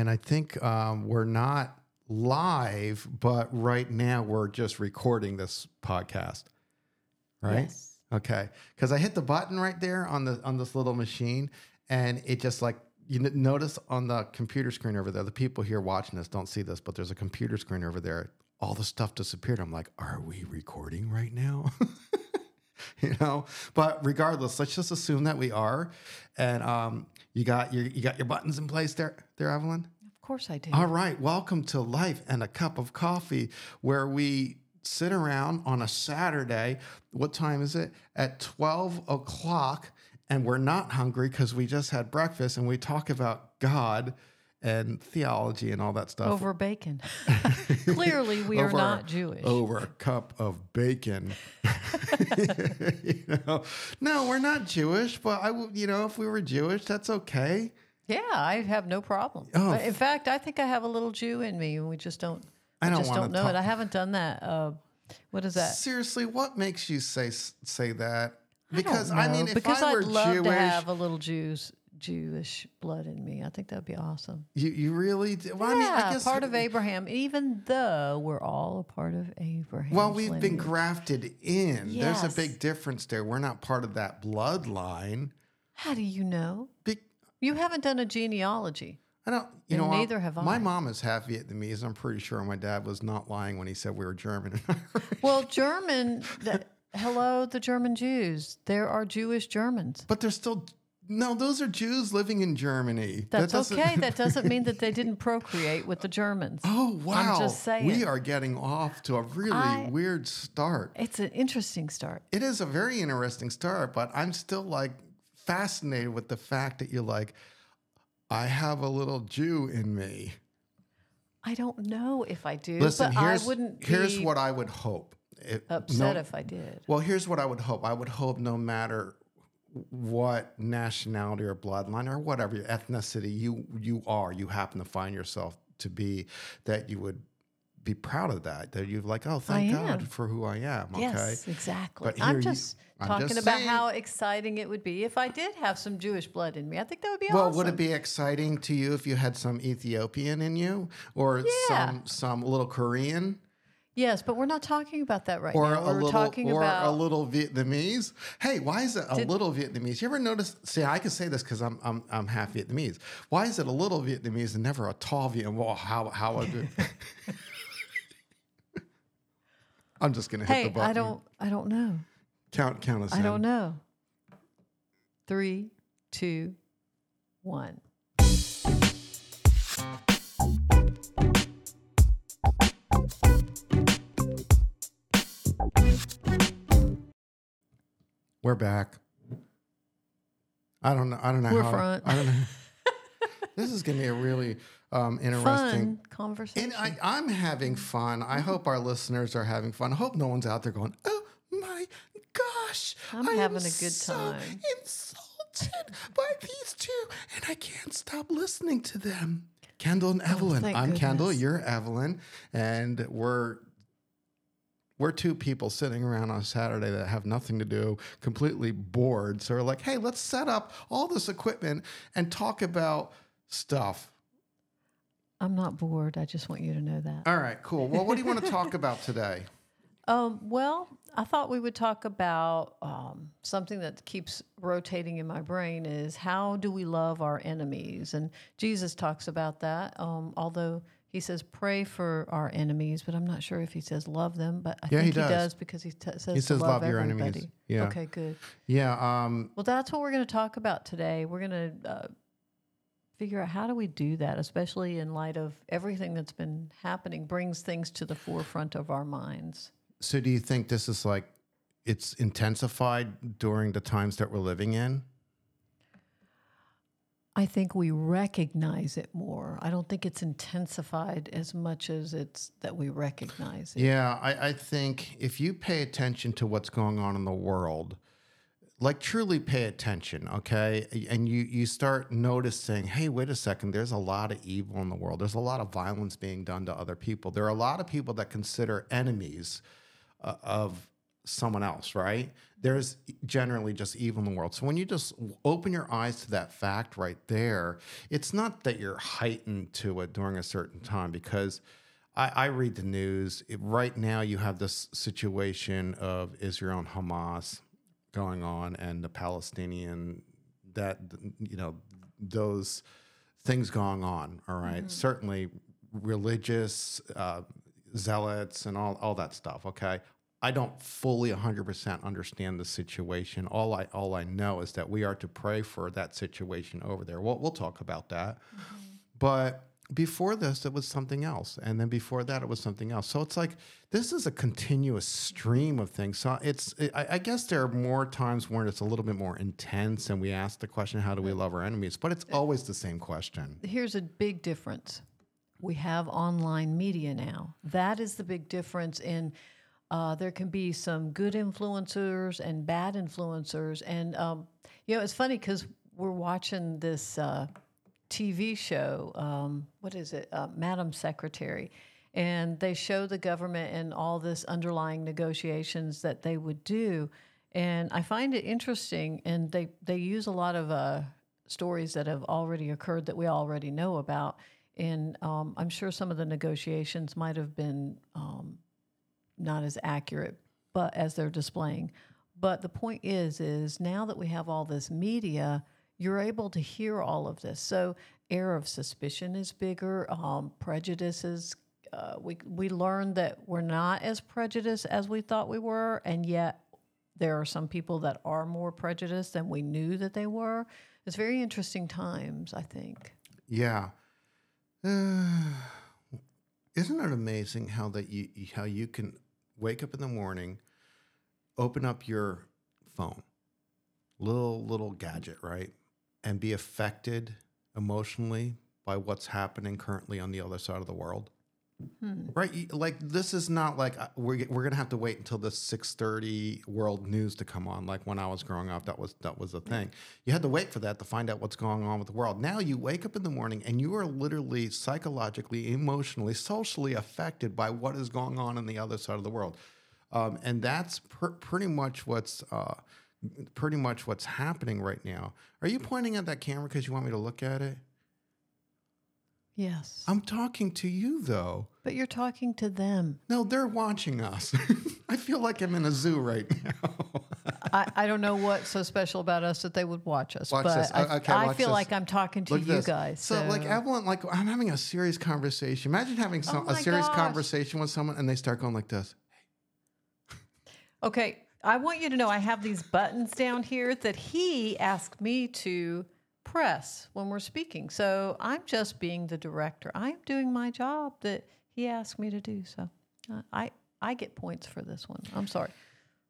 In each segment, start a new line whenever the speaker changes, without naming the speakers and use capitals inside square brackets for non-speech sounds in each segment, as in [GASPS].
and I think um, we're not live, but right now we're just recording this podcast. Right?
Yes.
Okay. Because I hit the button right there on the on this little machine, and it just like you notice on the computer screen over there. The people here watching this don't see this, but there's a computer screen over there. All the stuff disappeared. I'm like, are we recording right now? [LAUGHS] you know. But regardless, let's just assume that we are. And um, you got your you got your buttons in place there, there, Evelyn.
Of course I do.
All right, welcome to Life and a Cup of Coffee, where we sit around on a Saturday. What time is it? At 12 o'clock, and we're not hungry because we just had breakfast and we talk about God and theology and all that stuff.
Over bacon. [LAUGHS] [LAUGHS] Clearly, we are
Over-
not Jewish.
Over a cup of bacon. [LAUGHS] you know, no, we're not Jewish, but I, would- you know, if we were Jewish, that's okay.
Yeah, I have no problem.
Oh.
In fact, I think I have a little Jew in me, and we just don't.
I
I,
don't
just don't know
talk-
it. I haven't done that. Uh, what is that?
Seriously, what makes you say say that?
I
Because
don't
I, mean, if
because
I were
would love
Jewish,
to have a little Jews Jewish blood in me. I think that would be awesome.
you, you really do. Well, I mean, I guess
part of Abraham. Even though we're all a part of Abraham.
Well, we've been grafted in. There's a big difference there. We're not part of that bloodline.
How do you know?
Be-
You haven't done a genealogy.
I don't. You
And
know,
neither have I.
My mom is half Vietnamese. I'm pretty sure my dad was not lying when he said we were German. [LAUGHS]
Well, German. hello, the German Jews. There are Jewish Germans.
but they're still. No, those are Jews living in Germany.
That's
doesn't-
okay. That [LAUGHS] doesn't mean that they didn't procreate with the Germans.
Oh wow!
I'm just saying.
We are getting off to a really
I-
weird start.
It's an interesting start.
It is a very interesting start, but I'm still like fascinated with the fact that you're like, I have a little Jew in me.
I don't know if I do,
Listen,
but
here's
I wouldn't
here's
be
what I would hope. If-
upset
no-
if I did.
well, here's what I would hope. I would hope no matter what nationality or bloodline or whatever your ethnicity you you are, you happen to find yourself to be, that you would be proud of that. That you're like, oh, thank God for who I am. Okay.
Yes, exactly.
But
I'm
you-
just
I'm
talking
just
about
saying-
how exciting it would be if I did have some Jewish blood in me. I think that would be awesome.
Well,
awesome.
would it be exciting to you if you had some Ethiopian in you, or
Yeah.
some some little Korean,
Yes, but we're not talking about that right
or
now.
a
We're
little
talking
or
about
a little Vietnamese? Hey, why is it a
Did-
little Vietnamese? You ever notice? See, I can say this because I'm, I'm I'm half Vietnamese. Why is it a little Vietnamese and never a tall Vietnamese? Well, how how would it? [LAUGHS] I'm just gonna hit the
Hey,
button.
I don't I don't know.
count count us.
I
in.
don't know. Three, two, one.
We're back. I don't know. I don't know
We're
how.
front.
I don't know. [LAUGHS] this is gonna be a really um, interesting.
Fun conversation.
And I, I'm having fun. I hope our listeners are having fun. I hope no one's out there going, "Oh my gosh,
I'm
I am
having a good
so
time."
Insulted by these two, and I can't stop listening to them." Kendall and Evelyn.
Oh,
I'm Kendall. You're Evelyn, and we're we're two people sitting around on a Saturday that have nothing to do, completely bored. So we're like, hey, let's set up all this equipment and talk about stuff.
I'm not bored. I just want you to know that.
All right, cool. Well, what do you want to [LAUGHS] talk about today?
Um, well, I thought we would talk about um, something that keeps rotating in my brain is how do we love our enemies? And Jesus talks about that. Um, although he says pray for our enemies, but I'm not sure if he says love them. But I
Yeah,
think he
does.
does, because he t- says to
says
love,
love your enemies. Yeah.
Okay, good.
Yeah, um,
Well, that's what we're going to talk about today. We're going to uh, figure out how do we do that, especially in light of everything that's been happening, brings things to the forefront of our minds.
so do you think this is like it's intensified during the times that we're living in?
I think we recognize it more. I don't think it's intensified as much as it's that we recognize it.
Yeah, I, I think if you pay attention to what's going on in the world, like truly pay attention, okay? And you you start noticing, hey, wait a second, there's a lot of evil in the world. There's a lot of violence being done to other people. There are a lot of people that consider enemies uh, of someone else, right? There's generally just evil in the world. So when you just open your eyes to that fact right there, it's not that you're heightened to it during a certain time because I, I read the news. It, right now, you have this situation of Israel and Hamas going on and the Palestinian that you know those things going on. All right? certainly religious uh, zealots and all all that stuff. Okay, I don't fully 100% understand the situation. All I all I know is that we are to pray for that situation over there. We'll we'll talk about that. Mm-hmm. But before this, it was something else, and then before that, it was something else. So it's like this is a continuous stream of things. So it's I, I guess there are more times when it's a little bit more intense, and we ask the question, "How do we love our enemies?" But it's always the same question.
Here's a big difference. We have online media now. That is the big difference in uh, there can be some good influencers and bad influencers. And, um, you know, it's funny because we're watching this uh, TV show. Um, what is it? Uh, Madam Secretary. And they show the government and all this underlying negotiations that they would do. And I find it interesting. And they, they use a lot of uh, stories that have already occurred that we already know about. And um, I'm sure some of the negotiations might have been um, not as accurate, but as they're displaying. But the point is, is now that we have all this media, you're able to hear all of this. So air of suspicion is bigger. Um, prejudices. Uh, we we learned that we're not as prejudiced as we thought we were, and yet there are some people that are more prejudiced than we knew that they were. It's very interesting times, I think.
Yeah. Uh, [SIGHS] isn't it amazing how that you how you can wake up in the morning, open up your phone, little little gadget, right, and be affected emotionally by what's happening currently on the other side of the world. Right, like this is not like uh, we're we're gonna have to wait until the six thirty world news to come on. Like when I was growing up, that was that was a thing. You had to wait for that to find out what's going on with the world. Now you wake up in the morning and you are literally psychologically, emotionally, socially affected by what is going on in the other side of the world, um, and that's pr- pretty much what's. Uh, Pretty much what's happening right now. Are you pointing at that camera because you want me to look at it?
Yes,
I'm talking to you though.
but you're talking to them.
No, they're watching us. [LAUGHS] I feel like I'm in a zoo right now. [LAUGHS]
I, I don't know what's so special about us that they would watch us,
Watch
but
this.
I,
okay,
I
watch
feel
this.
like I'm talking to
Look
you
this.
guys.
So, like Evelyn, like I'm having a serious conversation. Imagine having some,
Oh
a serious
gosh.
conversation with someone and they start going like this.
okay, I want you to know I have these buttons down here that he asked me to press when we're speaking. So I'm just being the director. I'm doing my job that he asked me to do. So uh, I I get points for this one. I'm sorry.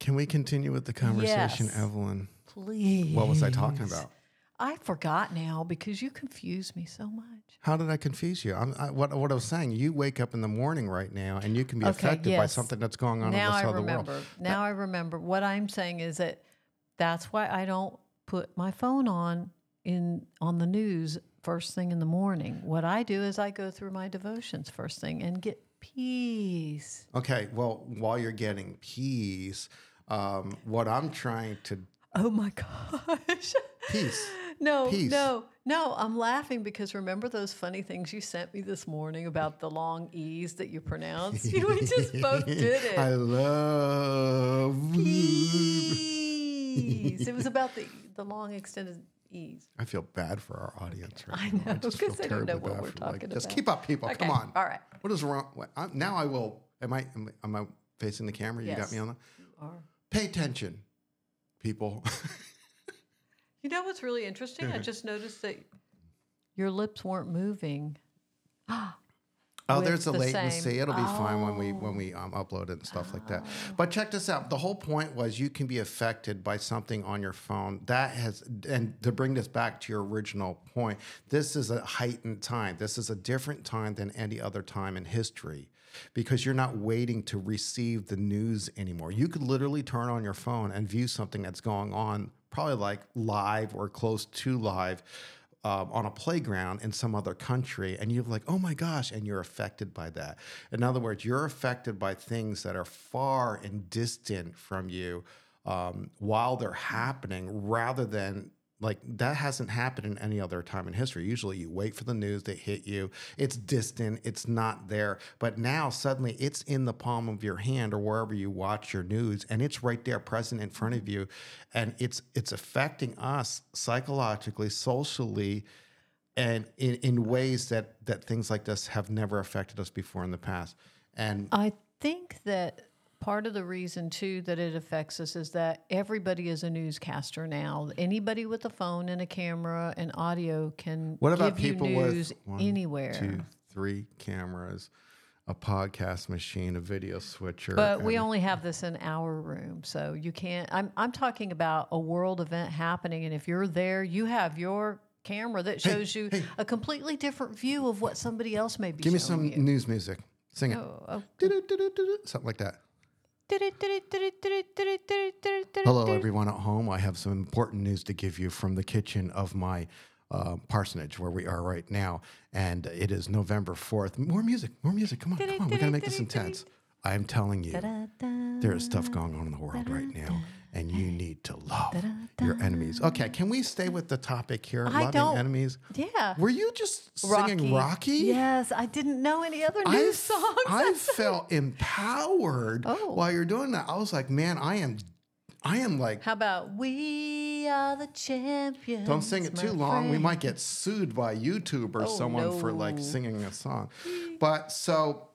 Can we continue with the conversation,
Yes.
Evelyn?
Please.
What was I talking about?
I forgot now because you confuse me so much.
How did I confuse you? I'm, I, what, what I was saying, you wake up in the morning right now and you can be
Okay,
affected by something that's going on
now
on the
I
side of
remember.
world.
Now I remember. What I'm saying is that that's why I don't put my phone on in on the news first thing in the morning. What I do is I go through my devotions first thing and get peace.
Okay, well, while you're getting peace, um, what I'm trying to
Oh my gosh.
peace. [LAUGHS]
No,
Peace.
no, no. I'm laughing because remember those funny things you sent me this morning about the long E's that you pronounce? We just both [LAUGHS] did it.
I love
Peace. it was about the the long extended E's.
I feel bad for our audience right
I
now.
know, [LAUGHS]
just feel
'cause they don't know
terribly
what we're
for, like,
talking
Just keep up, people. Come on.
all right.
What is wrong? What, I'm, now I will. Am I, am I? Am I facing the camera? You got me on the.
Are-
Pay attention, people. [LAUGHS]
You know what's really interesting? I [LAUGHS] just noticed that your lips weren't moving. [GASPS]
Oh, there's a
the
latency.
same-
It'll be fine when we when we um, upload it and stuff like that. But check this out. The whole point was you can be affected by something on your phone. That has and to bring this back to your original point, this is a heightened time. This is a different time than any other time in history. Because you're not waiting to receive the news anymore. You could literally turn on your phone and view something that's going on, probably like live or close to live, um, on a playground in some other country and you're like, oh my gosh, and you're affected by that. In other words, you're affected by things that are far and distant from you um, while they're happening rather than like that hasn't happened in any other time in history. Usually you wait for the news to hit you. It's distant, it's not there. But now suddenly it's in the palm of your hand or wherever you watch your news and it's right there present in front of you and it's it's affecting us psychologically, socially and in, in ways that that things like this have never affected us before in the past. And
I think that part of the reason too that it affects us is that everybody is a newscaster now. Anybody with a phone and a camera and audio can
what about
give
people
you news
with one,
anywhere.
two, three cameras, a podcast machine, a video switcher?
But we only have this in our room, so you can't. I'm I'm talking about a world event happening, and if you're there, you have your camera that shows you
hey.
a completely different view of what somebody else may be. Doing.
Give me some news music. Sing it.
Oh, oh.
Du-du-du-du-du-du, Something like that. Hello, everyone at home. I have some important news to give you from the kitchen of my uh, parsonage where we are right now. And it is November 4th. More music, more music. Come on, come on. We got to make this intense. I am telling you, there is stuff going on in the world right now, and you need to love your enemies. Okay, can we stay with the topic here?
I
Loving
don't-
enemies.
Yeah.
Were you just singing Rocky?
Yes, I didn't know any other
I,
new
f-
songs.
I [LAUGHS] felt empowered
Oh.
while you're doing that. I was like, man, I am, I am like,
How about we are the champions?
don't sing it
my
too long. We
friend.
might get sued by YouTube or
Oh,
someone for like
no.
singing a song. But so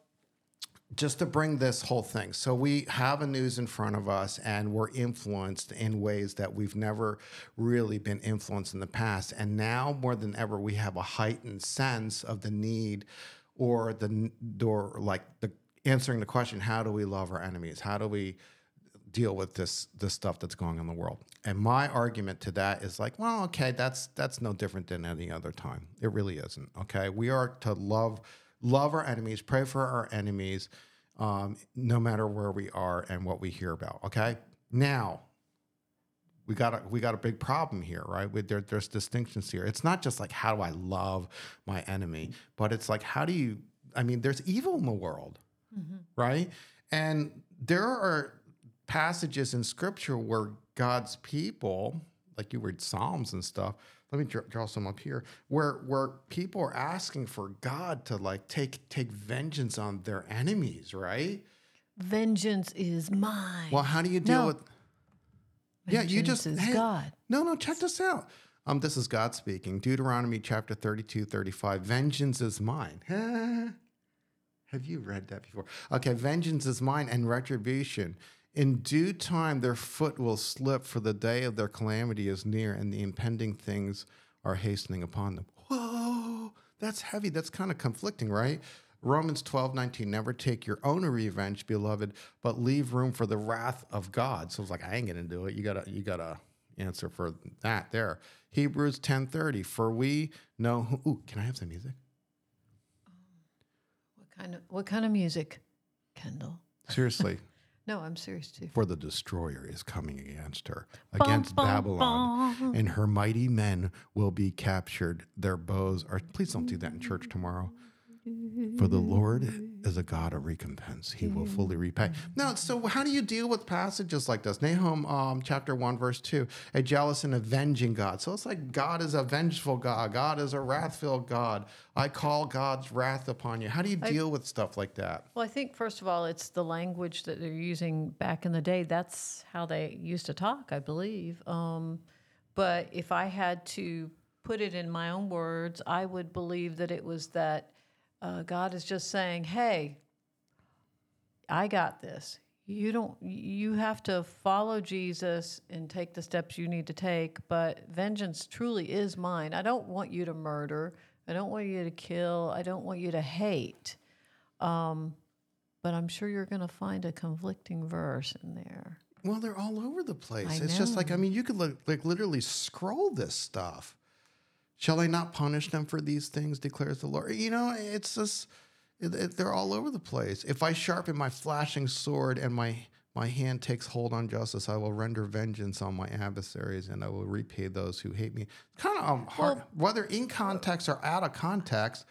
just to bring this whole thing. So we have a news in front of us and we're influenced in ways that we've never really been influenced in the past. And now more than ever, we have a heightened sense of the need or the or like the answering the question, how do we love our enemies? How do we deal with this this stuff that's going on in the world. And my argument to that is like, well, okay, that's that's no different than any other time. It really isn't. Okay, we are to love love our enemies, pray for our enemies, um, no matter where we are and what we hear about. Okay, now we got a we got a big problem here, right? With there, there's distinctions here. It's not just like how do I love my enemy, but it's like how do you? I mean, there's evil in the world, right? And there are passages in Scripture where God's people, like you read Psalms and stuff. Let me draw, some up here, where where people are asking for God to like take take vengeance on their enemies, right?
Vengeance is mine.
Well, how do you deal
No.
with? Yeah, you just
Vengeance is
hey,
God.
No, no, check this out. Um, this is God speaking. Deuteronomy chapter 32, 35. Vengeance is mine. [LAUGHS] Have you read that before? Okay, vengeance is mine and retribution. In due time, their foot will slip, for the day of their calamity is near, and the impending things are hastening upon them. Whoa, that's heavy. That's kind of conflicting, right? Romans 12, 19, never take your own revenge, beloved, but leave room for the wrath of God. So it's like, I ain't gonna do it. You gotta, you gotta answer for that there. Hebrews 10, 30, for we know who, ooh, can I have some music?
Um, what kind of what kind of music, Kendall?
Seriously.
No, I'm serious too.
For the destroyer is coming against her, against
bum,
Babylon,
bum.
and her mighty men will be captured. Their bows are. Please don't do that in church tomorrow. For the Lord is a God of recompense; He will fully repay. Now, so how do you deal with passages like this? Nahum, um, chapter one, verse two: a jealous and avenging God. So it's like God is a vengeful God. God is a wrathful God. I call God's wrath upon you. How do you deal with stuff like that?
Well, I think first of all, it's the language that they're using back in the day. That's how they used to talk, I believe. Um, but if I had to put it in my own words, I would believe that it was that uh, God is just saying, "Hey, I got this. You don't. You have to follow Jesus and take the steps you need to take. But vengeance truly is mine. I don't want you to murder. I don't want you to kill. I don't want you to hate." Um, but I'm sure you're going to find a conflicting verse in there.
Well, they're all over the place.
I
it's just like I mean, you could like, like literally scroll this stuff. Shall I not punish them for these things? Declares the Lord. You know, it's just it, it- they're all over the place. If I sharpen my flashing sword and my My hand takes hold on justice. I will render vengeance on my adversaries, and I will repay those who hate me. Kind of um, hard, whether in context or out of context,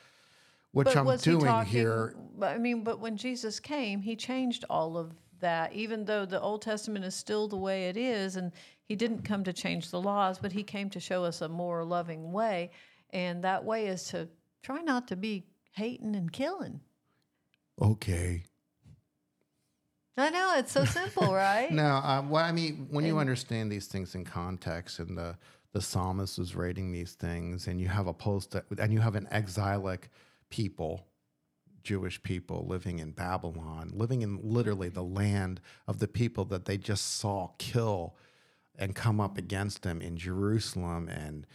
which I'm
was he
doing
talking-
here.
but, I mean, but when Jesus came, he changed all of that. Even though the Old Testament is still the way it is, and he didn't come to change the laws, but he came to show us a more loving way, and that way is to try not to be hating and killing.
Okay.
I know it's so simple, [LAUGHS] right?
No, um, well, I mean, when you understand these things in context, and the the psalmist is writing these things, and you have a post and you have an exilic people, Jewish people living in Babylon, living in literally the land of the people that they just saw kill and come up against them in Jerusalem and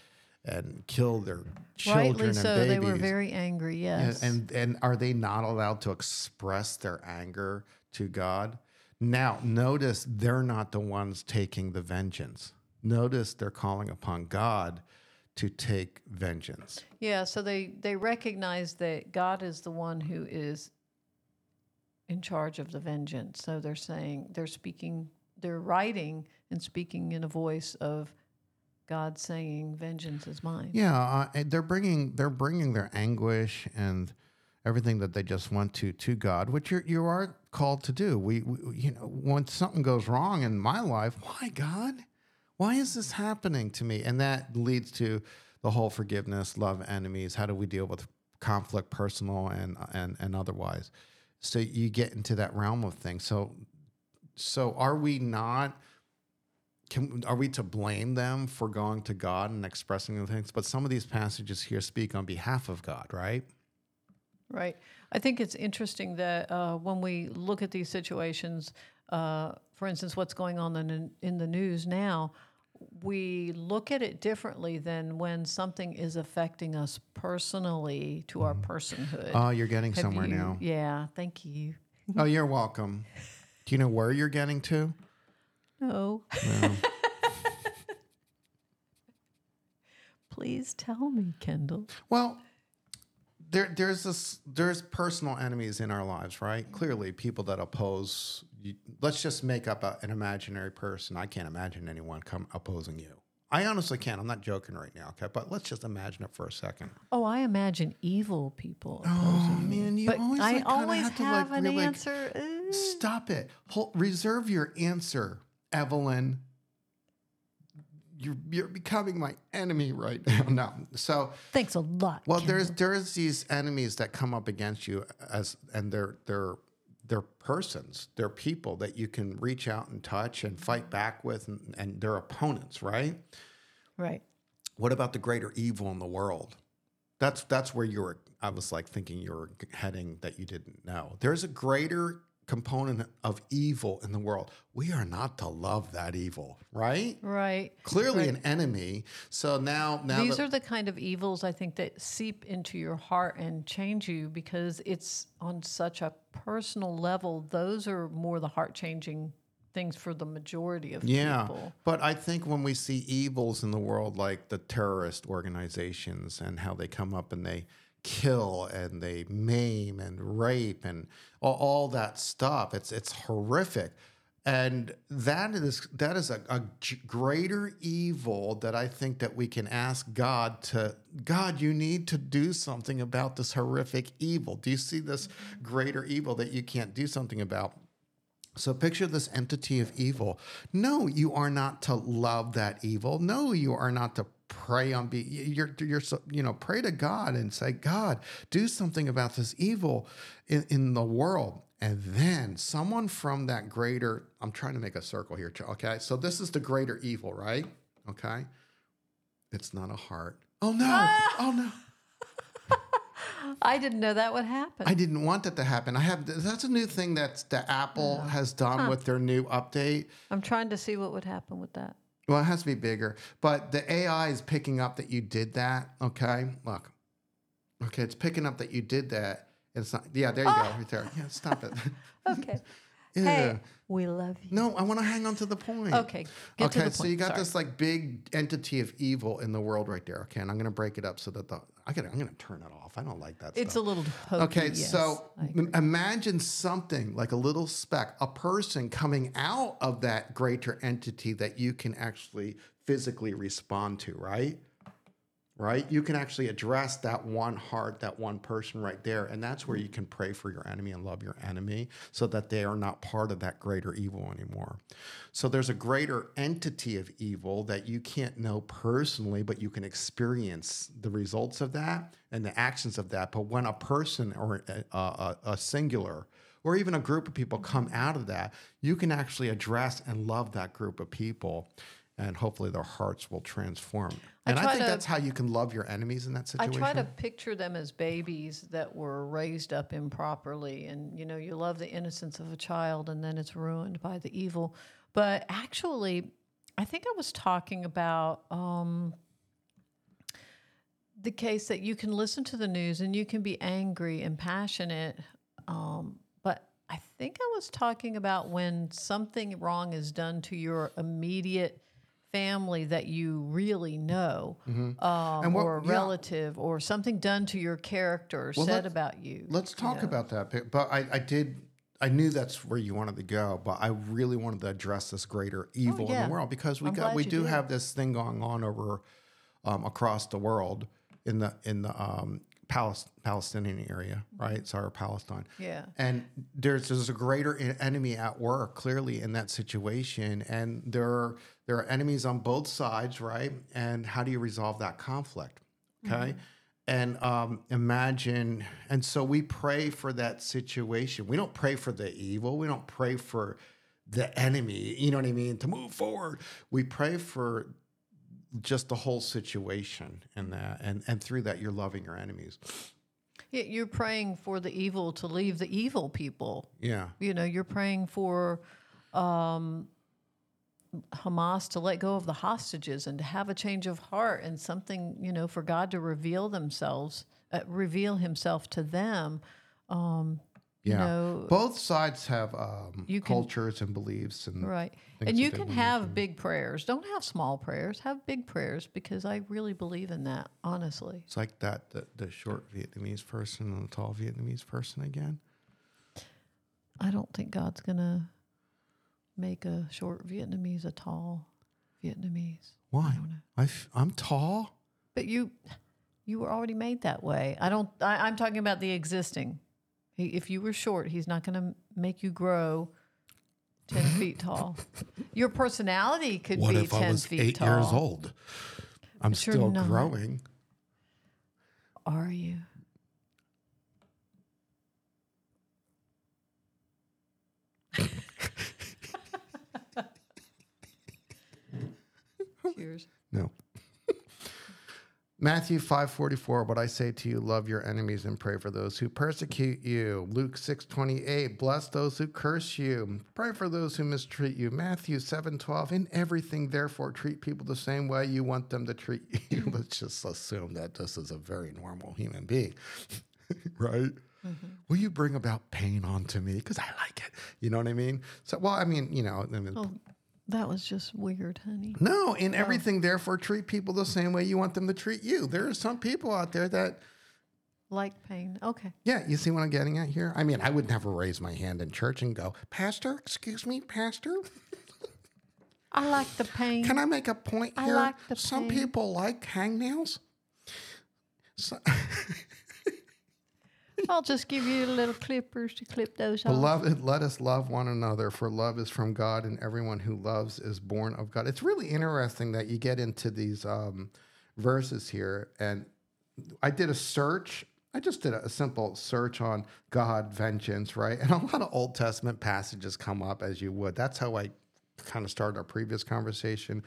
and kill their children
Rightly
and
so.
babies.
They were very angry. Yes.
and and are they not allowed to express their anger to God? Now, notice they're not the ones taking the vengeance. Notice they're calling upon God to take vengeance.
Yeah, so they they recognize that God is the one who is in charge of the vengeance. So they're saying they're speaking, they're writing and speaking in a voice of God saying, "Vengeance is mine."
Yeah, uh, they're bringing they're bringing their anguish and everything that they just went to to God, which you you are called to do. We, we you know when something goes wrong in my life, why God? Why is this happening to me? And that leads to the whole forgiveness, love enemies. How do we deal with conflict, personal and and and otherwise? So you get into that realm of things. So so are we not? Can are we to blame them for going to God and expressing the things? But some of these passages here speak on behalf of God, right?
Right. I think it's interesting that uh, when we look at these situations, uh, for instance, what's going on in, in the news now, we look at it differently than when something is affecting us personally to our personhood.
Oh, you're getting
Have
somewhere
you-
now.
Yeah, thank you.
Oh, you're welcome. Do you know where you're getting to?
No.
No. [LAUGHS]
Please tell me, Kendall.
well, there, there's this, there's personal enemies in our lives, right? Clearly, people that oppose. You, let's just make up a, an imaginary person. I can't imagine anyone come opposing you. I honestly can't. I'm not joking right now, okay? But let's just imagine it for a second.
Oh, I imagine evil people.
Oh man, you
but
always
I
like, kinda
always
have to
have
like
an
really
answer. Uh,
stop it. Hold, reserve your answer, Evelyn. You're you're becoming my enemy right now. No, so
Thanks a lot.
well,
Kendall.
there's there's these enemies that come up against you as and they're they're they're persons, they're people that you can reach out and touch and fight mm-hmm. back with, and, and they're opponents, right?
right.
What about the greater evil in the world? That's that's where you were. I was like thinking you were heading that you didn't know. There's a greater component of evil in the world. We are not to love that evil, right?
Right.
Clearly
Right.
an enemy. So now, now
These
that-
are the kind of evils I think that seep into your heart and change you because it's on such a personal level. Those are more the heart changing things for the majority of
Yeah,
people.
but I think when we see evils in the world, like the terrorist organizations and how they come up and they kill and they maim and rape and all, all that stuff, it's it's horrific, and that is that is a greater evil that I think that we can ask God to God, you need to do something about this horrific evil. Do you see this greater evil that you can't do something about? So picture this entity of evil. No, you are not to love that evil. No, you are not to pray on be you're you're so- you know pray to God and say God do something about this evil in, in the world. And then someone from that greater I'm trying to make a circle here okay? So this is the greater evil right? Okay? It's not a heart. Oh no. Ah! Oh no. [LAUGHS]
I didn't know that would happen.
I didn't want that to happen. I have that's a new thing that the Apple oh. has done with their new update.
I'm trying to see what would happen with that.
Well, it has to be bigger, but the AI is picking up that you did that. Okay, look. Okay, it's picking up that you did that. It's not. Yeah, there you go, right there. Yeah, stop it. [LAUGHS]
Okay. [LAUGHS] Hey, we love you.
No, I want to hang on to the point.
Okay, to
okay, so
point.
you got
Sorry.
this like big entity of evil in the world right there. Okay, and I'm gonna break it up so that the I got I'm gonna turn it off. I don't like that
It's
stuff.
a little hokey,
Okay,
yes,
so m- imagine something like a little speck, a person coming out of that greater entity that you can actually physically respond to, right? Right? You can actually address that one heart, that one person right there. And that's where you can pray for your enemy and love your enemy so that they are not part of that greater evil anymore. So there's a greater entity of evil that you can't know personally, but you can experience the results of that and the actions of that. But when a person or a, a, a singular or even a group of people come out of that, you can actually address and love that group of people. And hopefully their hearts will transform. And I, think
to-
that's how you can love your enemies in that situation.
I try to picture them as babies that were raised up improperly. And, you know, you love the innocence of a child and then it's ruined by the evil. But actually, I think I was talking about um, the case that you can listen to the news and you can be angry and passionate. Um, but I think I was talking about when something wrong is done to your immediate family that you really know, um,
And what-
or a
yeah.
relative, or something done to your character,
Well,
said about you.
Let's talk about that. But, I, I did. I knew that's where you wanted to go, but I really wanted to address this greater evil in
Oh, yeah.
the world because we
I'm
got we
you
do
did.
have this thing going on over um, across the world in the in the um, Palestinian area, right? Sorry, Palestine.
Yeah.
And there's there's a greater enemy at work clearly in that situation, and there are, there are enemies on both sides, right? And how do you resolve that conflict? Okay. And um, imagine, and so we pray for that situation. We don't pray for the evil. We don't pray for the enemy. You know what I mean? To move forward, we pray for just the whole situation, and that, and and through that, you're loving your enemies.
Yeah, You're praying for the evil to leave the evil people.
Yeah.
You know, you're praying for um, Hamas to let go of the hostages and to have a change of heart and something, you know, for God to reveal themselves, uh, reveal Himself to them. Um,
Yeah.
know,
Both sides have um,
You can-
cultures and beliefs and
right. And you can have big prayers. Don't have small prayers. Have big prayers because I really believe in that, honestly.
It's like that the, the short Vietnamese person and the tall Vietnamese person again.
I don't think God's going to make a short Vietnamese a tall Vietnamese.
Why?
don't know.
I f- I'm tall.
But you, you were already made that way. I don't. I, I'm talking about the existing. He, if you were short, he's not going to make you grow ten [LAUGHS] feet tall. Your personality could
What
be
if
ten
I was
feet
eight
tall.
years old? I'm
But
still growing.
Are you? [LAUGHS] Cheers.
No. Matthew 5:44 but I say to you love your enemies and pray for those who persecute you. Luke 6:28 bless those who curse you. Pray for those who mistreat you. Matthew 7:12 in everything therefore treat people the same way you want them to treat [LAUGHS] you. [LAUGHS] Let's just assume that this is a very normal human being. [LAUGHS] right? Mm-hmm. Will you bring about pain onto me because I like it? You know what I mean? So well I mean, you know, I mean,
Oh, that was just weird, honey.
no, in everything, therefore, treat people the same way you want them to treat you. There are some people out there that,
Like pain. Okay.
yeah, you see what I'm getting at here? I mean, I would never raise my hand in church and go, Pastor, excuse me, Pastor, [LAUGHS]
I like the pain.
can I make a point here?
I like the
some
pain.
people like hangnails. So, [LAUGHS]
I'll just give you little clippers to clip those.
Beloved, let us love one another, for love is from God, and everyone who loves is born of God. It's really interesting that you get into these um, verses here. And I did a search. I just did a simple search on God, vengeance, right? And a lot of Old Testament passages come up as you would. That's how I kind of started our previous conversation.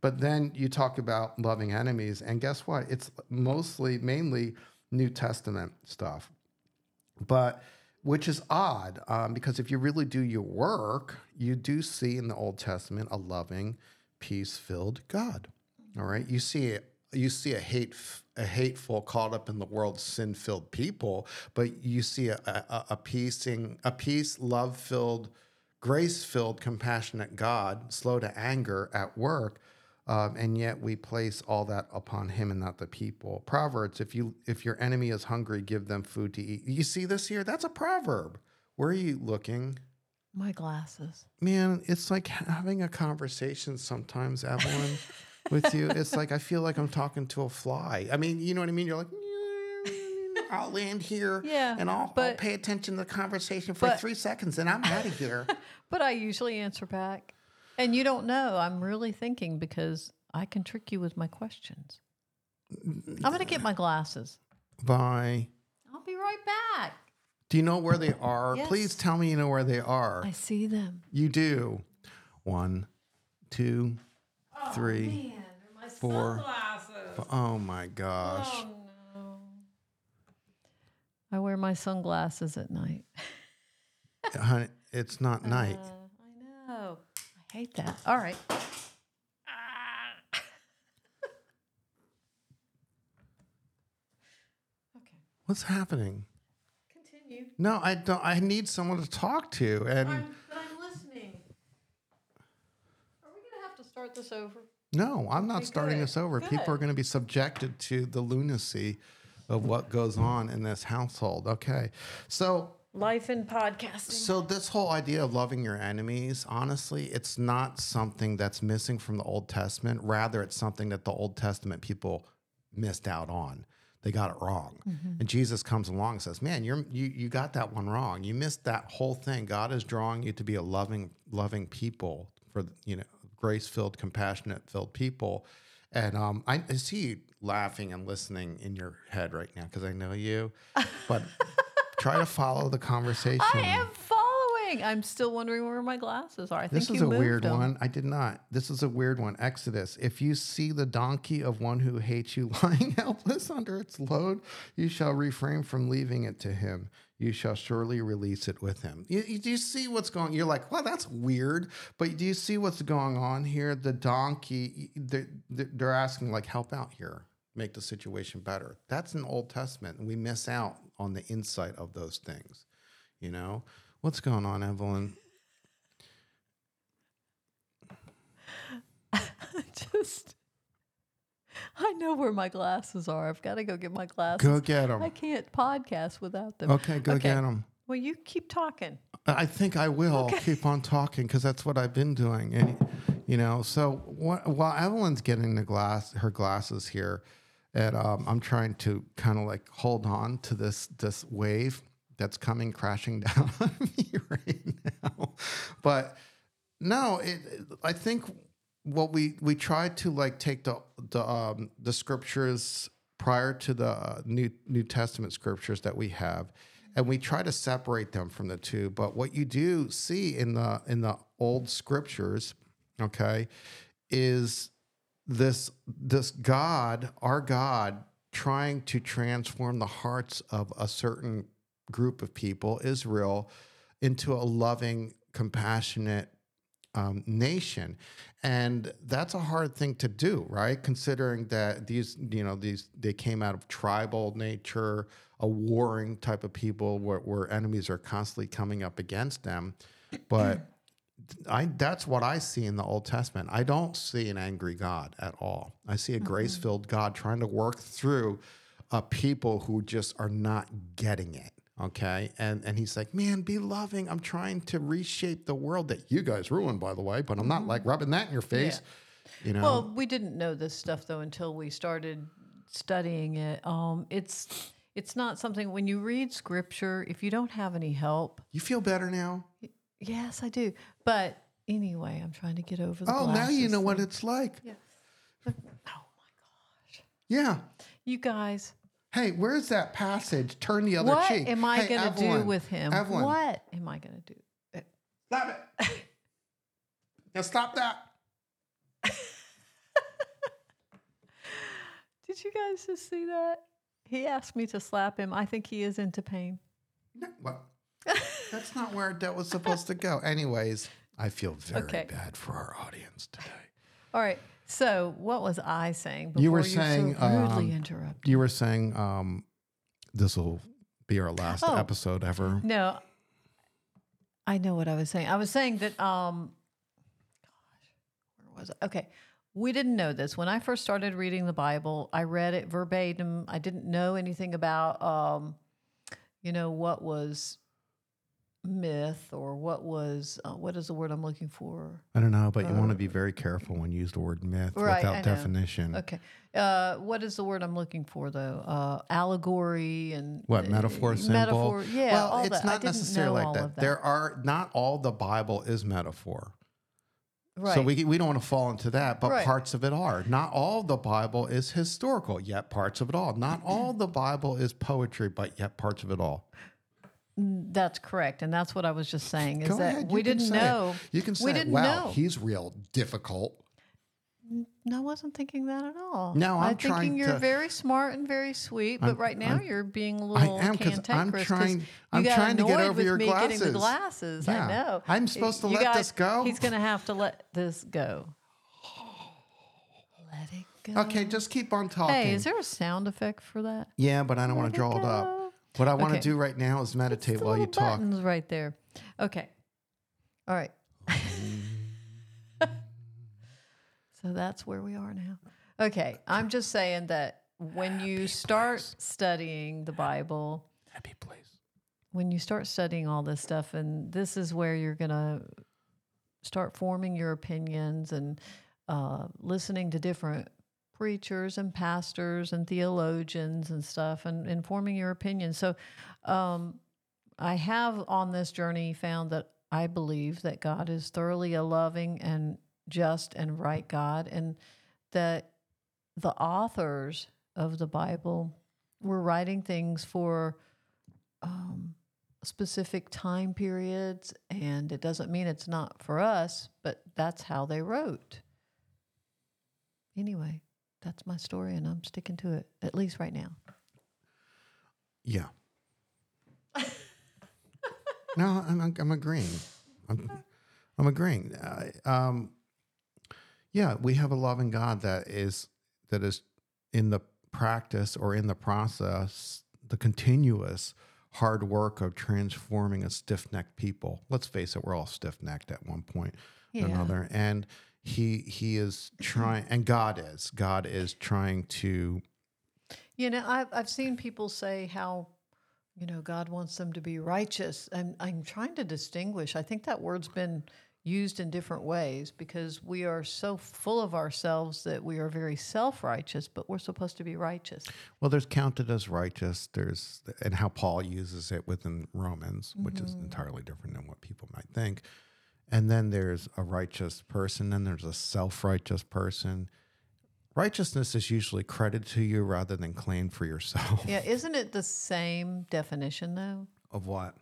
But then you talk about loving enemies, and guess what? It's mostly, mainly New Testament stuff but which is odd um, because if you really do your work, you do see in the Old Testament a loving, peace-filled God. All right, you see. You see a hate, a hateful, caught up in the world, sin-filled people, but you see a, a, a peacing, a peace, love-filled grace filled, compassionate God, slow to anger at work. Um, and yet we place all that upon him and not the people. Proverbs: If you if your enemy is hungry, give them food to eat. You see this here? That's a proverb. Where are you looking?
My glasses.
Man, it's like having a conversation sometimes, Evelyn, [LAUGHS] with you. It's like I feel like I'm talking to a fly. I mean, you know what I mean? You're like, I'll land here [LAUGHS]
Yeah,
and I'll, I'll pay attention to the conversation for
but-
three seconds and I'm out of here. [LAUGHS]
But I usually answer back. And you don't know. I'm really thinking because I can trick you with my questions. I'm going to get my glasses.
Bye.
I'll be right back.
Do you know where they are?
Yes.
Please tell me you know where they are.
I see them.
You do. One, two, three.
Man,
Four. Oh my gosh.
Oh, no. I wear my sunglasses at night.
Honey, it's not night.
Uh, I know. I hate that. All right. Ah. [LAUGHS] okay.
What's happening?
Continue.
No, I don't. I need someone to talk to. And
I'm, but I'm listening. Are we going to have to start this over?
no, I'm not
Okay,
starting
good.
this over. People are going to be subjected to the lunacy of what goes on in this household. Okay. So,
Life in podcasting.
so this whole idea of loving your enemies, honestly, it's not something that's missing from the Old Testament. Rather, it's something that the Old Testament people missed out on. They got it wrong. And Jesus comes along and says, "Man, you're you you got that one wrong. You missed that whole thing. God is drawing you to be a loving loving people for you know grace-filled, compassionate-filled people." And um, I, I see you laughing and listening in your head right now because I know you. But [LAUGHS] try to follow the conversation.
I am following. I'm still wondering where my glasses are. I
This is a weird
them.
one. I did not. This is a weird one. Exodus. If you see the donkey of one who hates you [LAUGHS] lying helpless under its load, you shall refrain from leaving it to him. You shall surely release it with him. You, you- do you see what's going? You're like, well, that's weird. But do you see what's going on here? The donkey. They're, they're asking like, help out here, make the situation better. That's in Old Testament, and we miss out on the insight of those things. You know what's going on, Evelyn? [LAUGHS]
Just, I know where my glasses are. I've got to go get my glasses.
Go get them.
I can't podcast without them.
Okay, go get them.
Well, you keep talking.
I think I will keep on talking because that's what I've been doing, and you know. So wh- while Evelyn's getting the glass, her glasses here, and um, I'm trying to kind of like hold on to this this wave that's coming crashing [LAUGHS] down on me right now. But no, it, I think what we we tried to like take the the um, the scriptures prior to the uh, New New Testament scriptures that we have, and we try to separate them from the two. But what you do see in the in the old scriptures, okay, is this this God, our God, trying to transform the hearts of a certain group of people, Israel, into a loving, compassionate um, nation, and that's a hard thing to do, right? Considering that these, you know, these they came out of tribal nature, a warring type of people, where, where enemies are constantly coming up against them, but. I that's what I see in the Old Testament. I don't see an angry God at all. I see a grace-filled God trying to work through uh, people who just are not getting it. Okay, and and he's like, man, be loving. I'm trying to reshape the world that you guys ruined, by the way. But I'm not like rubbing that in your face. You know,
Well, we didn't know this stuff though until we started studying it. Um, it's it's not something when you read scripture. If you don't have any help,
you feel better now.
Yes, I do. But anyway, I'm trying to get over the.
Oh, now you know what it's like.
Yeah. Look- Oh my gosh,
Yeah.
you guys.
Hey, where's that passage? Turn the other
What
cheek.
What am I
Hey,
going to do with him?
Evelyn,
What am I going to do?
Stop it. [LAUGHS] now stop that. [LAUGHS]
Did you guys just see that? He asked me to slap him. I think he is into pain.
No, what? [LAUGHS] That's not where that was supposed to go. Anyways, I feel very
Okay.
bad for our audience today.
All right. So, what was I saying? Before
You were
so
saying,
rudely
um,
interrupted.
You were saying um, this will be our last
Oh.
episode ever.
No, I know what I was saying. I was saying that um gosh, where was it? Okay. We didn't know this. When I first started reading the Bible, I read it verbatim. I didn't know anything about um you know what was myth or what was uh, what is the word I'm looking for?
I don't know, but you want to be very careful when you use the word myth
Right,
without definition.
Okay. Uh, what is the word I'm looking for though? Uh, allegory and
What
uh,
metaphor, symbol?
Metaphor. Yeah.
well, it's
that.
Not necessarily like
all
that. There are not all the Bible is metaphor.
Right.
So we we don't want to fall into that, but
Right.
parts of it are. Not all the Bible is historical, yet parts of it all. Not [CLEARS THROAT] all the Bible is poetry, but yet parts of it all.
That's correct, and that's what I was just saying. Is
Go
that
ahead,
we
you can
didn't
say it.
know.
You can say,
we didn't
"Wow,
know.
he's real difficult."
No, I wasn't thinking that at all.
No, I'm
thinking
trying
you're
to-
very smart and very sweet, but
I'm-
right now
I'm-
you're being a little
am, 'cause I'm trying-
you
I'm
got
trying to get
annoyed
over
with
your
me getting the
glasses.
glasses.
Yeah.
I know.
I'm supposed to let this go?
He's going to have to let this go. Let it go.
Okay, just keep on talking.
Hey, is there a sound effect for that?
yeah, but I don't want to draw it up. What I want to
Okay.
do right now is meditate
the
while you talk.
buttons right there. Okay. All right. [LAUGHS] so that's where we are now. Okay. I'm just saying that when you start studying the Bible,
Happy place.
when you start studying all this stuff, and this is where you're going to start forming your opinions and uh, listening to different preachers and pastors and theologians and stuff and, and forming your opinion. So um, I have on this journey found that I believe that God is thoroughly a loving and just and right God, and that the authors of the Bible were writing things for um, specific time periods, and it doesn't mean it's not for us, but that's how they wrote. Anyway, that's my story, and I'm sticking to it, at least right now.
Yeah. [LAUGHS] no, I'm, I'm agreeing. I'm, I'm agreeing. Uh, um, yeah, we have a loving God that is that is in the practice or in the process, the continuous hard work of transforming a stiff-necked people. Let's face it, we're all stiff-necked at one point
Yeah.
or another, and he he is trying, and God is God is trying to
You know, I've, I've seen people say how, you know, God wants them to be righteous. And I'm trying to distinguish. I think that word's been used in different ways because we are so full of ourselves that we are very self righteous, but we're supposed to be righteous.
Well, there's counted as righteous. There's and how Paul uses it within Romans, which is
Mm-hmm.
entirely different than what people might think. And then there's a righteous person, and there's a self-righteous person. Righteousness is usually credited to you rather than claimed for yourself.
Yeah, isn't it the same definition though?
Of what?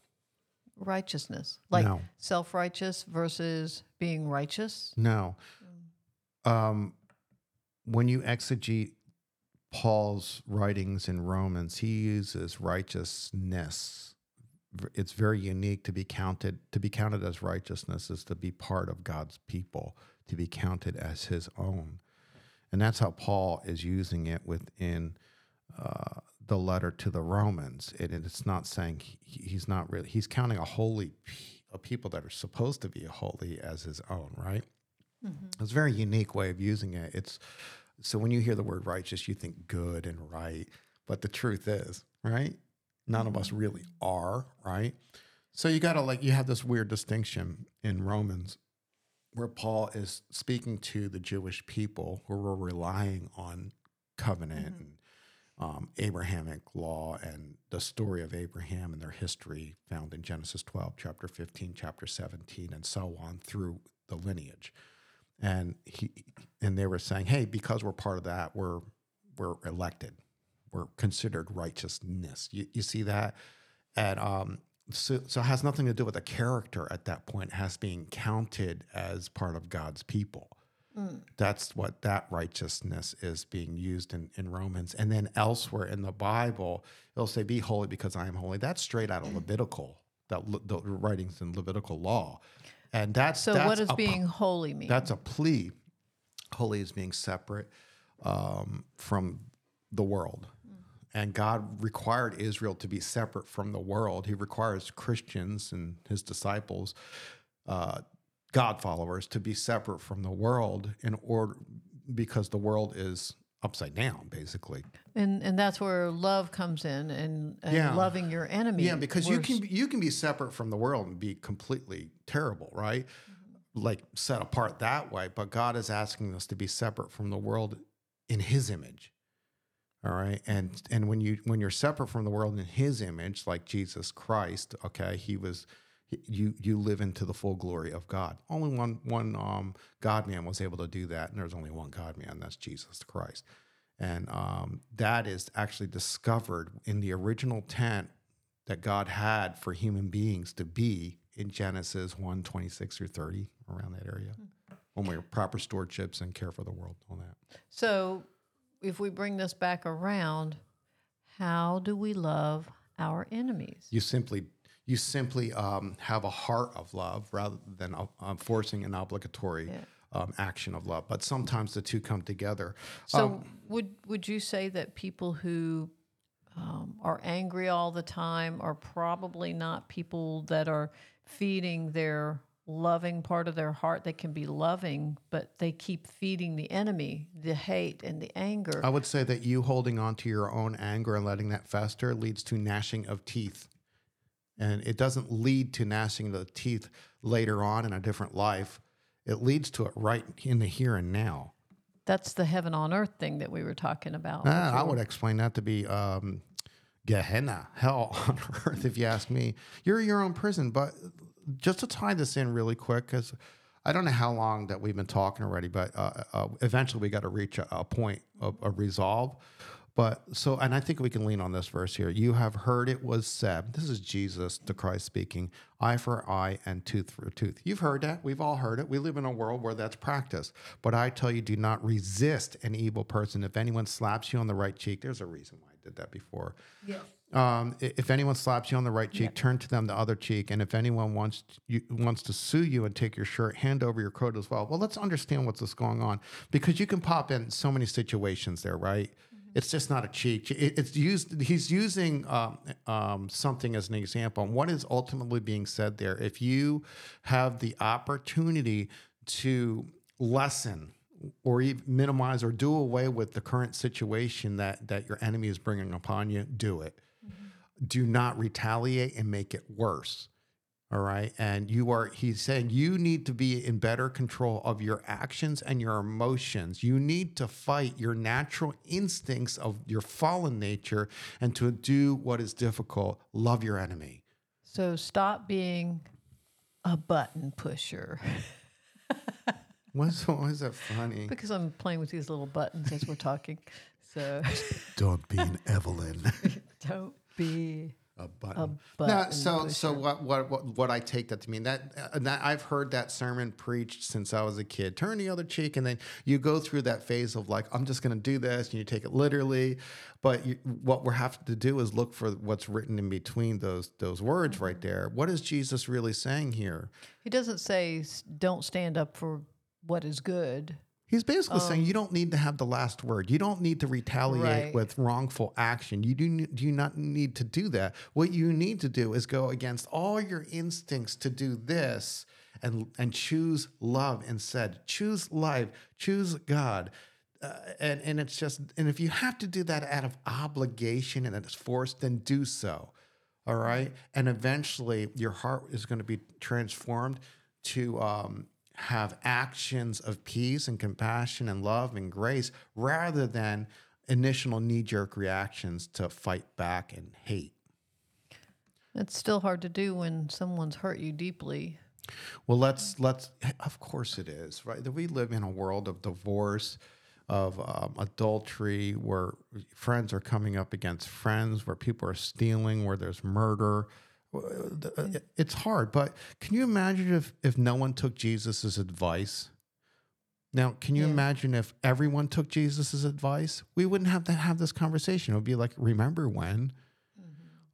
Righteousness, like
No.
self righteous versus being righteous.
No. Um, when you exegete Paul's writings in Romans, he uses righteousness. It's very unique to be counted. To be counted as righteousness is to be part of God's people, to be counted as His own, and that's how Paul is using it within uh, the letter to the Romans. It, it's not saying he, he's not really. He's counting a holy, a people that are supposed to be holy as His own, right? It's a very unique way of using it. It's so when you hear the word righteous, you think good and right, but the truth is, right? None of us really are, right? So you got to like you have this weird distinction in Romans where Paul is speaking to the Jewish people who were relying on covenant and um, Abrahamic law and the story of Abraham and their history found in Genesis 12, chapter 15, chapter 17, and so on through the lineage. And he and they were saying, hey, because we're part of that, we're we're elected. We're considered righteousness. You, you see that? And um, so, so it has nothing to do with the character at that point. It has being counted as part of God's people. That's what that righteousness is being used in, in Romans. And then elsewhere in the Bible, it'll say, Be holy because I am holy. That's straight out of Levitical, that the writings in Levitical law. And that's
So,
that's
what does
a
being holy mean?
that's a plea. Holy is being separate um, from the world. And God required Israel to be separate from the world. He requires Christians and his disciples, uh, God followers, to be separate from the world in order because the world is upside down, basically.
And and that's where love comes in and, and
Yeah.
loving your enemy.
Yeah, because you can you can be separate from the world and be completely terrible, right? Like set apart that way, but God is asking us to be separate from the world in his image. All right? And and when you when you're separate from the world in his image like Jesus Christ, okay, he was you you live into the full glory of God. Only one one um God man was able to do that, and there's only one God man, that's Jesus Christ. And um, that is actually discovered in the original tent that God had for human beings to be in Genesis 1 26 through 30, around that area, when we were proper stewardships and care for the world, on that.
So, if we bring this back around, how do we love our enemies?
You simply you simply um, have a heart of love rather than uh, forcing an obligatory um, action of love. But sometimes the two come together.
So,
Um,
would would you say that people who um, are angry all the time are probably not people that are feeding their loving part of their heart? They can be loving, but they keep feeding the enemy, the hate and the anger.
I would say that you holding on to your own anger and letting that fester leads to gnashing of teeth. And it doesn't lead to gnashing of the teeth later on in a different life. It leads to it right in the here and now.
That's the heaven on earth thing that we were talking about.
Ah, I would explain that to be um, Gehenna, hell [LAUGHS] on earth, if you ask me. You're your own prison. But just to tie this in really quick, because I don't know how long that we've been talking already, but uh, uh, eventually we got to reach a, a point of, resolve. But so, and I think we can lean on this verse here. You have heard it was said, this is Jesus, the Christ speaking, eye for eye and tooth for tooth. You've heard that. We've all heard it. We live in a world where that's practiced. But I tell you, do not resist an evil person. If anyone slaps you on the right cheek, there's a reason why I did that before.
Yes.
Um, if anyone slaps you on the right cheek, turn to them the other cheek. And if anyone wants you wants to sue you and take your shirt, hand over your coat as well. Well, let's understand what's going on because you can pop in so many situations there, right? It's just not a cheek. It- It's used. He's using um, um, something as an example. And what is ultimately being said there? If you have the opportunity to lessen or even minimize or do away with the current situation that that your enemy is bringing upon you, do it. Do not retaliate and make it worse. All right. And you are, he's saying you need to be in better control of your actions and your emotions. You need to fight your natural instincts of your fallen nature and to do what is difficult. Love your enemy.
So stop being a button pusher [LAUGHS]
What's, why is that funny?
because I'm playing with these little buttons as we're talking. So
Don't be an Evelyn. [LAUGHS]
don't be
a button.
button
no, so so what, what what what I take that to mean that, uh, that I've heard that sermon preached since I was a kid. Turn the other cheek, and then you go through that phase of like I'm just going to do this, and you take it literally. But you, what we're having to do is look for what's written in between those those words right there. What is Jesus really saying here?
he doesn't say don't stand up for what is good.
He's basically saying you don't need to have the last word. You don't need to retaliate
Right.
with wrongful action. You do, do you not need to do that. What you need to do is go against all your instincts to do this and and choose love instead. Choose life. Choose God. Uh, and and it's just and if you have to do that out of obligation and it's forced, then do so. All right, and eventually your heart is going to be transformed to um, have actions of peace and compassion and love and grace rather than initial knee jerk reactions to fight back and hate.
It's still hard to do when someone's hurt you deeply.
Well, let's let's. Of course, it is right. That we live in a world of divorce, of um, adultery, where friends are coming up against friends, where people are stealing, where there's murder. It's hard, but can you imagine if if no one took Jesus's advice? Now, can you
Yeah.
imagine if everyone took Jesus's advice? We wouldn't have to have this conversation. It would be like, remember when?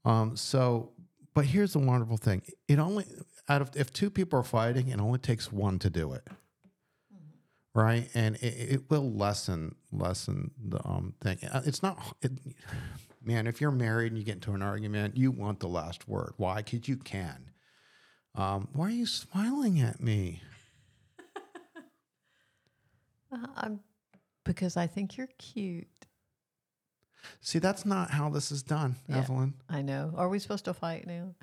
Um, so, but here's the wonderful thing: it only out of if two people are fighting, it only takes one to do it, right? And it, it will lessen lessen the um thing. Uh, It's not. It, man, if you're married and you get into an argument, you want the last word. Why? Because you can. Um, why are you smiling at me? [LAUGHS]
Uh, I'm because I think you're cute.
See, that's not how this is done,
Yeah.
Evelyn.
I know. Are we supposed to fight now?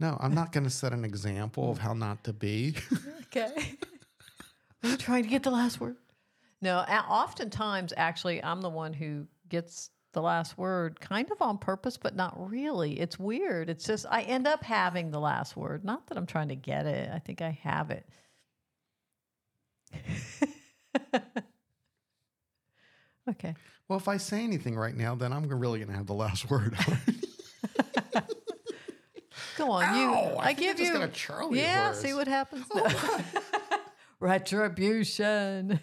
No, I'm not [LAUGHS] going to set an example of how not to be. [LAUGHS]
okay. Are you trying to get the last word? No, oftentimes, actually, I'm the one who gets the last word kind of on purpose, but not really. It's weird. It's just, I end up having the last word. Not that I'm trying to get it, I think I have it. [LAUGHS] okay.
well, if I say anything right now, then I'm really going to have the last [LAUGHS] word.
Go on, you.
I
I, give you.
got a Charlie
yeah,
horse.
see what happens.
Oh, [LAUGHS]
Retribution.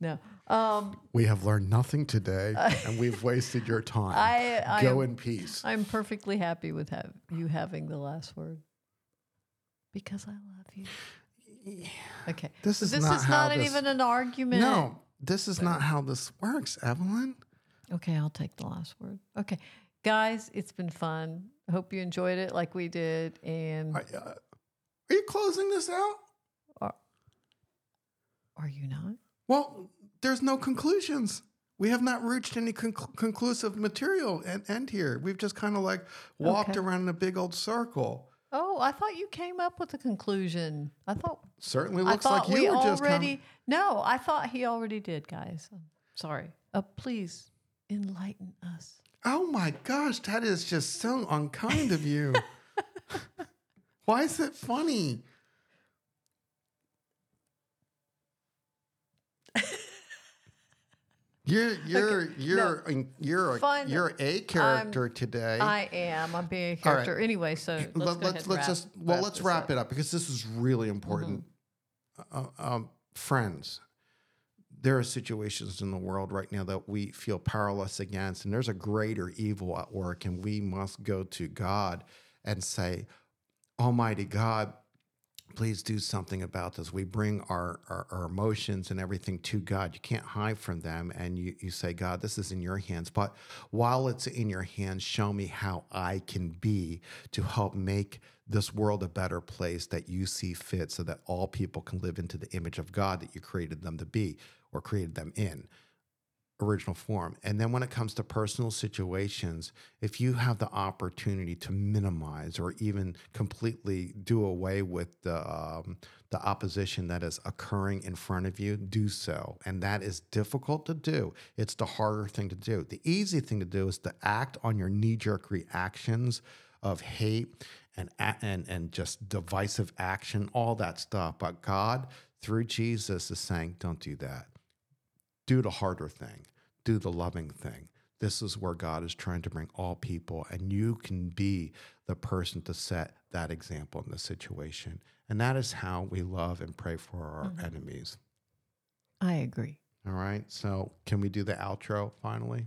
No. Um,
we have learned nothing today, [LAUGHS] and we've wasted your time.
I, I
Go
am,
in peace.
I'm perfectly happy with have, you having the last word because I love you. Okay.
This is
this
not
is not
this-
even an argument.
No, this is not how this works, Evelyn.
Okay, I'll take the last word. Okay. Guys, it's been fun. I hope you enjoyed it like we did. And
I, uh, are you closing this out?
are you not?
Well, there's no conclusions. We have not reached any conc- conclusive material and end here. We've just kind of like walked
Okay.
around in a big old circle.
Oh, I thought you came up with a conclusion. I thought
Certainly looks
thought
like you
we
were just
already.
kind
No, I thought he already did, guys. I'm sorry. Uh, please enlighten us.
Oh my gosh, that is just so unkind of you. [LAUGHS] Why is it funny? You're you're you're in- you're a,
Fine.
you're a character today.
I am. I'm being a
All right.
character anyway. So let's
Let, us
ahead
let's
wrap-
just well let's wrap
up.
it up because this is really important.
Mm-hmm.
Uh, um, friends, there are situations in the world right now that we feel powerless against, and there's a greater evil at work, and we must go to God and say, Almighty God, please do something about this. We bring our, our, our emotions and everything to God. You can't hide from them. And you, you say, God, this is in your hands. But while it's in your hands, show me how I can be to help make this world a better place that you see fit so that all people can live into the image of God that you created them to be or created them in original form. And then when it comes to personal situations, if you have the opportunity to minimize or even completely do away with the um, the opposition that is occurring in front of you, do so. And that is difficult to do. It's the harder thing to do. The easy thing to do is to act on your knee jerk reactions of hate and and and just divisive action, all that stuff. But God, through Jesus, is saying, don't do that do the harder thing, do the loving thing. This is where God is trying to bring all people, and you can be the person to set that example in the situation. And that is how we love and pray for our enemies.
I agree.
All right. So, can we do the outro finally?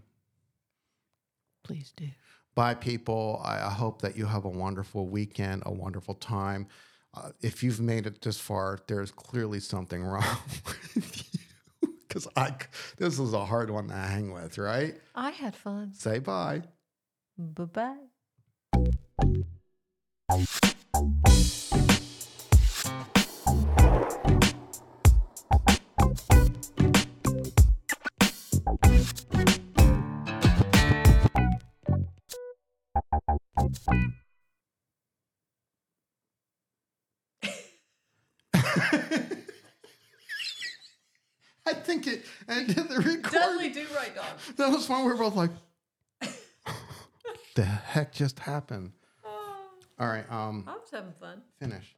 Please do.
Bye, people. I, I hope that you have a wonderful weekend, a wonderful time. Uh, if you've made it this far, there's clearly something [LAUGHS] wrong with you. [LAUGHS] Because I, this is a hard one to hang with, right?
I had fun.
Say bye.
Bye bye.
I ended the recording.
Dudley Do Right Dog.
That was fun. We were both like, [LAUGHS] the heck just happened? All right, um,
I was having fun.
finish.